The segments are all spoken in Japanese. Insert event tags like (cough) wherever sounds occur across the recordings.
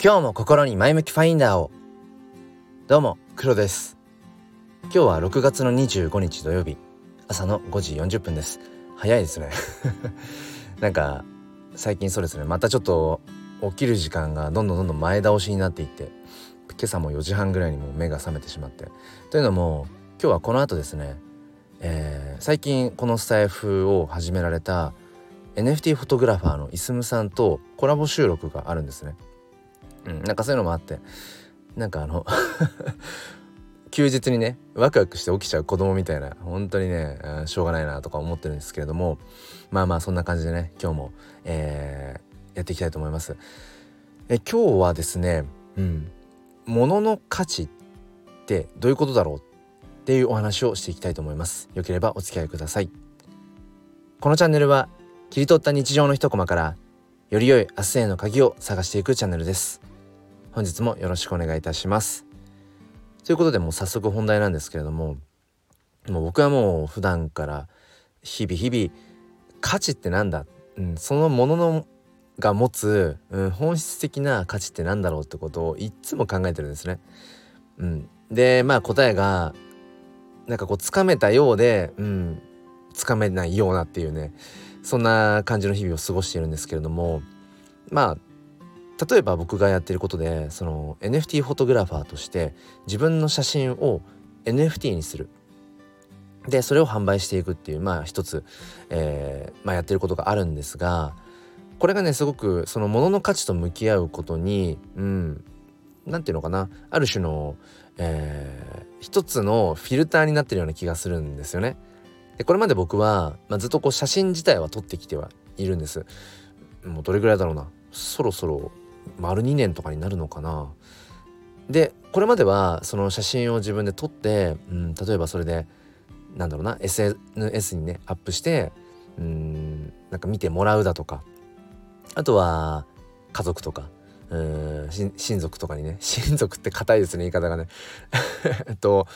今日も心に前向きファインダーを。どうも黒です。今日は6月の25日土曜日。朝の5時40分です。早いですね。(laughs) なんか最近そうですね。またちょっと起きる時間がどんどんどんどん前倒しになっていって今朝も4時半ぐらいにもう目が覚めてしまって。というのも今日はこの後ですね、えー、最近このスタイフを始められた NFT フォトグラファーのイスムさんとコラボ収録があるんですね。うん、なんかそういうのもあってなんかあの (laughs) 休日にねワクワクして起きちゃう子供みたいな本当にねしょうがないなとか思ってるんですけれどもまあまあそんな感じでね今日も、えー、やっていきたいと思います。え今日はですね、うん、物の価値ってどういうことだろうっていうお話をしていきたいと思います。よければお付き合いください。このチャンネルは切り取った日常の一コマからより良い明日への鍵を探していくチャンネルです本日もよろしくお願いいたしますということでもう早速本題なんですけれどももう僕はもう普段から日々日々価値ってなんだ、うん、そのもののが持つ、うん、本質的な価値ってなんだろうってことをいっつも考えてるんですね。うん、でまあ答えがなんかこうつかめたようで、うん、つかめないようなっていうねそんな感じの日々を過ごしているんですけれどもまあ例えば僕がやってることでその NFT フォトグラファーとして自分の写真を NFT にする。でそれを販売していくっていうまあ一つ、えーまあ、やってることがあるんですがこれがねすごくそのものの価値と向き合うことにうん何て言うのかなある種の、えー、一つのフィルターになってるような気がするんですよね。でこれまで僕は、まあ、ずっとこう写真自体は撮ってきてはいるんです。もうどれぐらいだろうな。そろそろ丸2年とかになるのかな。でこれまではその写真を自分で撮って、うん、例えばそれでなんだろうな SNS にねアップしてうんなんか見てもらうだとかあとは家族とかうん親族とかにね (laughs) 親族って硬いですね言い方がね。(laughs) えっと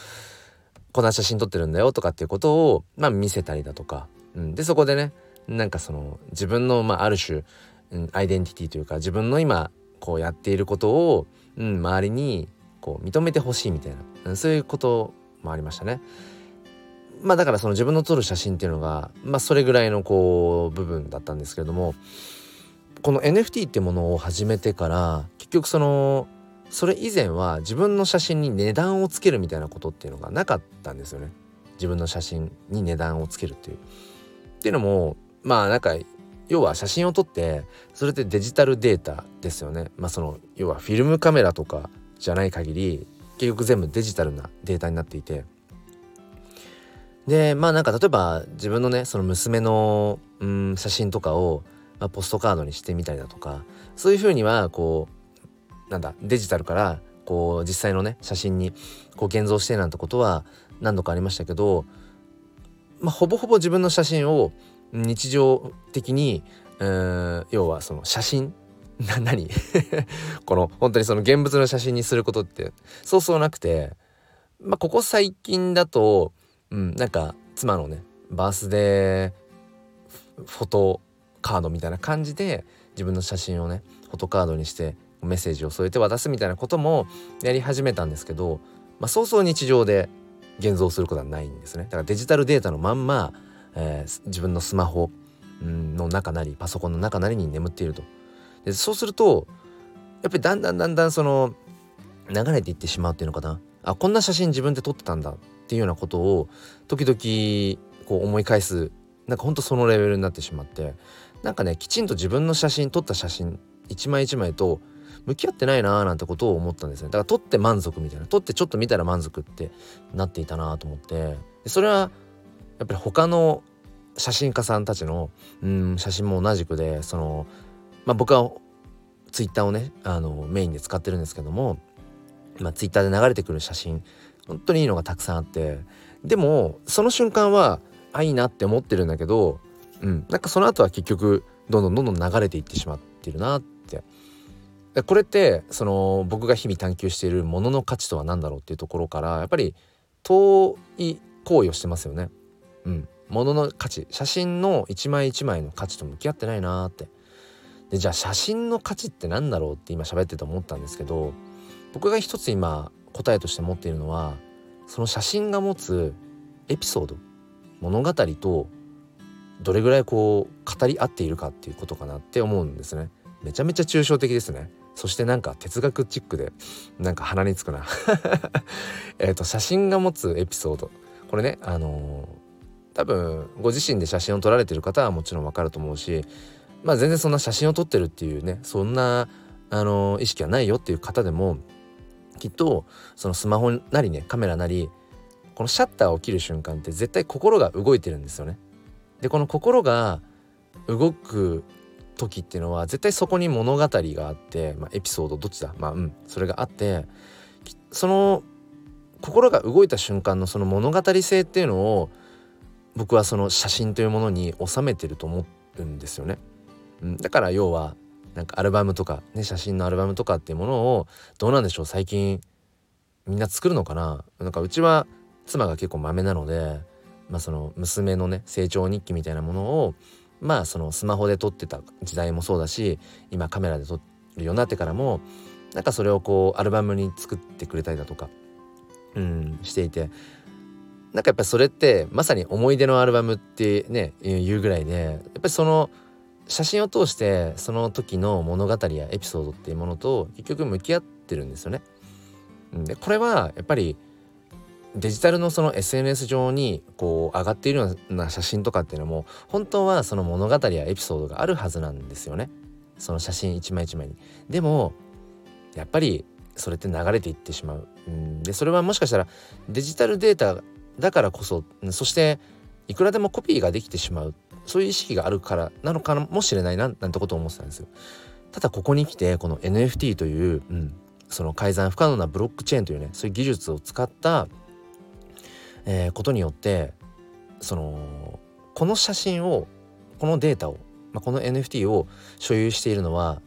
こんな写真撮ってるんだよとかっていうことを、まあ、見せたりだとか、うん、でそこでねなんかその自分の、まあ、ある種、うん、アイデンティティというか自分の今こうやっていることを、うん、周りにこう認めてほしいみたいな、うん、そういうこともありましたね。まあだからその自分の撮る写真っていうのがまあそれぐらいのこう部分だったんですけれどもこの NFT ってものを始めてから結局そのそれ以前は自分の写真に値段をつけるみたいなことっていうのがなかったんですよね自分の写真に値段をつけるっていう。っていうのもまあなんか要は写真を撮ってそれってデジタルデータですよね。まあその要はフィルムカメラとかじゃない限り結局全部デジタルなデータになっていてでまあなんか例えば自分のねその娘のうん写真とかを、まあ、ポストカードにしてみたりだとかそういうふうにはこうなんだデジタルからこう実際のね写真にこう現像してなんてことは何度かありましたけど、まあ、ほぼほぼ自分の写真を日常的に、要はその写真 (laughs) な何？(laughs) この本当にその現物の写真にすることってそうそうなくてまあここ最近だと、うん、なんか妻のねバースデーフォトカードみたいな感じで自分の写真をねフォトカードにしてメッセージを添えて渡すみたいなこともやり始めたんですけど、まあ、そうそう日常で現像することはないんですね。だからデジタルデータのまんま、えー、自分のスマホの中なりパソコンの中なりに眠っていると。でそうするとやっぱりだんだんだんだんその流れていってしまうっていうのかな。あこんな写真自分で撮ってたんだっていうようなことを時々こう思い返すなんかほんとそのレベルになってしまってなんかねきちんと自分の写真撮った写真一枚一枚と向き合ってないなーなんてことを思ったんですね。だから撮って満足みたいな。撮ってちょっと見たら満足ってなっていたなと思って。それはやっぱり他の写真家さんたちのうん写真も同じくでそのまあ僕はツイッターをねあのメインで使ってるんですけども、まあ、ツイッターで流れてくる写真本当にいいのがたくさんあってでもその瞬間はあいいなって思ってるんだけど、うん、なんかその後は結局どんどんどんどん流れていってしまってるなってこれってその僕が日々探求しているものの価値とは何だろうっていうところからやっぱり遠い行為をしてますよね。うん、もの価値写真の一枚一枚の価値と向き合ってないなって。でじゃあ写真の価値って何だろうって今喋ってて思ったんですけど僕が一つ今答えとして持っているのはその写真が持つエピソード物語とどれぐらいこう語り合っているかっていうことかなって思うんですね。めちゃめちゃ抽象的ですね。そしてなんか哲学チックでなんか鼻につくな。(laughs) えっと写真が持つエピソード。これねあのー、多分ご自身で写真を撮られてる方はもちろんわかると思うしまあ全然そんな写真を撮ってるっていうねそんなあの、意識はないよっていう方でもきっとそのスマホなりねカメラなりこのシャッターを切る瞬間って絶対心が動いてるんですよね。でこの心が動く時っていうのは絶対そこに物語があって、まあ、エピソードどっちだまあうんそれがあってその心が動いた瞬間のその物語性っていうのを僕はその写真というものに収めてると思うんですよね。うん、だから要はなんかアルバムとかね写真のアルバムとかっていうものをどうなんでしょう最近みんな作るのかな？なんかうちは妻が結構マメなので、まあ、その娘のね成長日記みたいなものをまあそのスマホで撮ってた時代もそうだし今カメラで撮るようになってからもなんかそれをこうアルバムに作ってくれたりだとかうんしていてなんかやっぱそれってまさに思い出のアルバムってね言うぐらいでやっぱりその写真を通してその時の物語やエピソードっていうものと結局向き合ってるんですよね。でこれはやっぱりデジタルのその SNS 上にこう上がっているような写真とかっていうのも本当はその物語やエピソードがあるはずなんですよねその写真一枚一枚に。でもやっぱりそれって流れていってしまう。うんでそれはもしかしたらデジタルデータだからこそそしていくらでもコピーができてしまうそういう意識があるからなのかもしれないななんてことを思ってたんですよ。ただここに来てこの NFT という、うん、その改ざん不可能なブロックチェーンというねそういう技術を使ったえー、ことによってそのこの写真をこのデータを、まあ、この NFT を所有しているのは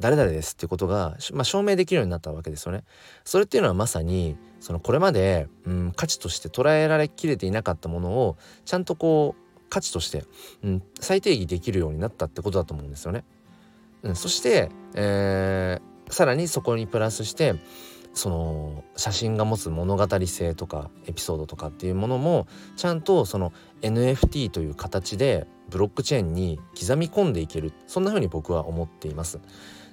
誰々ですっていうことが、まあ、証明できるようになったわけですよね。それっていうのはまさにそのこれまで、うん、価値として捉えられきれていなかったものをちゃんとこう価値として、うん、再定義できるようになったってことだと思うんですよね。うん、そして、えー、さらにそこにプラスしてその写真が持つ物語性とかエピソードとかっていうものもちゃんとその NFT という形でブロックチェーンに刻み込んでいける。そんな風に僕は思っています。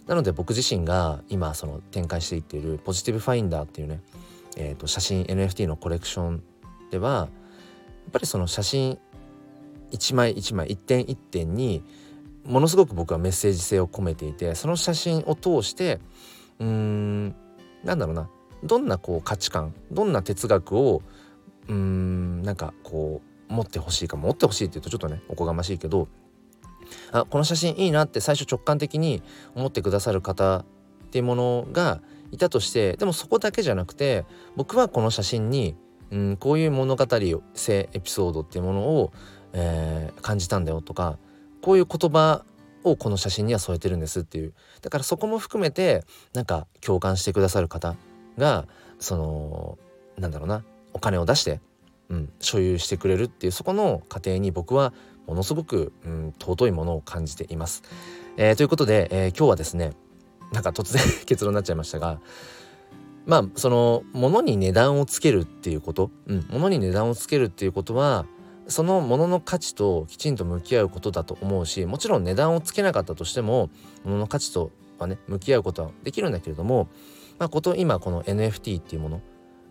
なので僕自身が今その展開していっているポジティブファインダーっていうね、えー、と写真 NFT のコレクションではやっぱりその写真一枚一枚一点一点にものすごく僕はメッセージ性を込めていてその写真を通してうーんなんだろうなどんなこう価値観どんな哲学をうーんなんかこう持ってほしいか持ってほしいって言うとちょっとねおこがましいけどあこの写真いいなって最初直感的に思ってくださる方っていうものがいたとしてでもそこだけじゃなくて僕はこの写真に、うん、こういう物語性エピソードっていうものを、えー、感じたんだよとかこういう言葉をこの写真には添えてるんですっていう。だからそこも含めてなんか共感してくださる方がそのなんだろうなお金を出して、うん、所有してくれるっていうそこの過程に僕はものすごく、うん、尊いものを感じています。えー、ということで、えー、今日はですねなんか突然結論になっちゃいましたがまあその物に値段をつけるっていうこと、うん、物に値段をつけるっていうことはそのもの価値ときちんと向き合うことだと思うしもちろん値段をつけなかったとしてもものの価値とはね向き合うことはできるんだけれども、まあ、こと今この NFT っていうもの、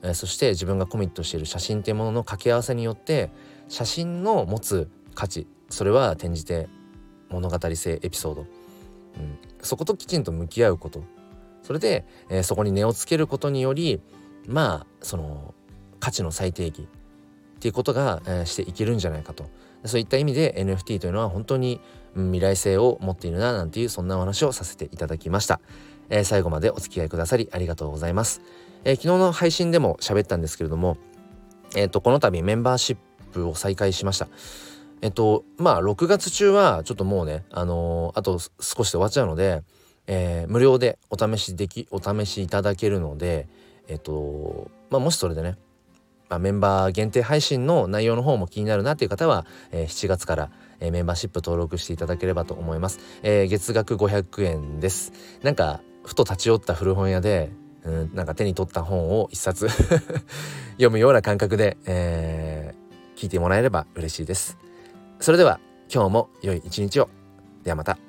えー、そして自分がコミットしている写真っていうものの掛け合わせによって写真の持つ価値それは転じて物語性エピソード、うん、そこときちんと向き合うこと。それで、えー、そこに値をつけることによりまあその価値の最低義。っていうことが、えー、していけるんじゃないかと。そういった意味で NFT というのは本当に、うん、未来性を持っているななんていうそんなお話をさせていただきました、えー、最後までお付き合いくださりありがとうございます、えー、昨日の配信でも喋ったんですけれどもえっ、とこの度メンバーシップを再開しました。えっとまあ6月中はちょっともうねあのあと少しで終わっちゃうので、え無料でお試しできお試しいただけるのでえっとまあもしそれでねまあ、メンバー限定配信の内容の方も気になるなっていう方は、えー、7月から、えー、メンバーシップ登録していただければと思います、えー、月額500円です。なんかふと立ち寄った古本屋でうんなんか手に取った本を一冊 (laughs) 読むような感覚で、えー、聞いてもらえれば嬉しいですそれでは今日も良い一日をではまた。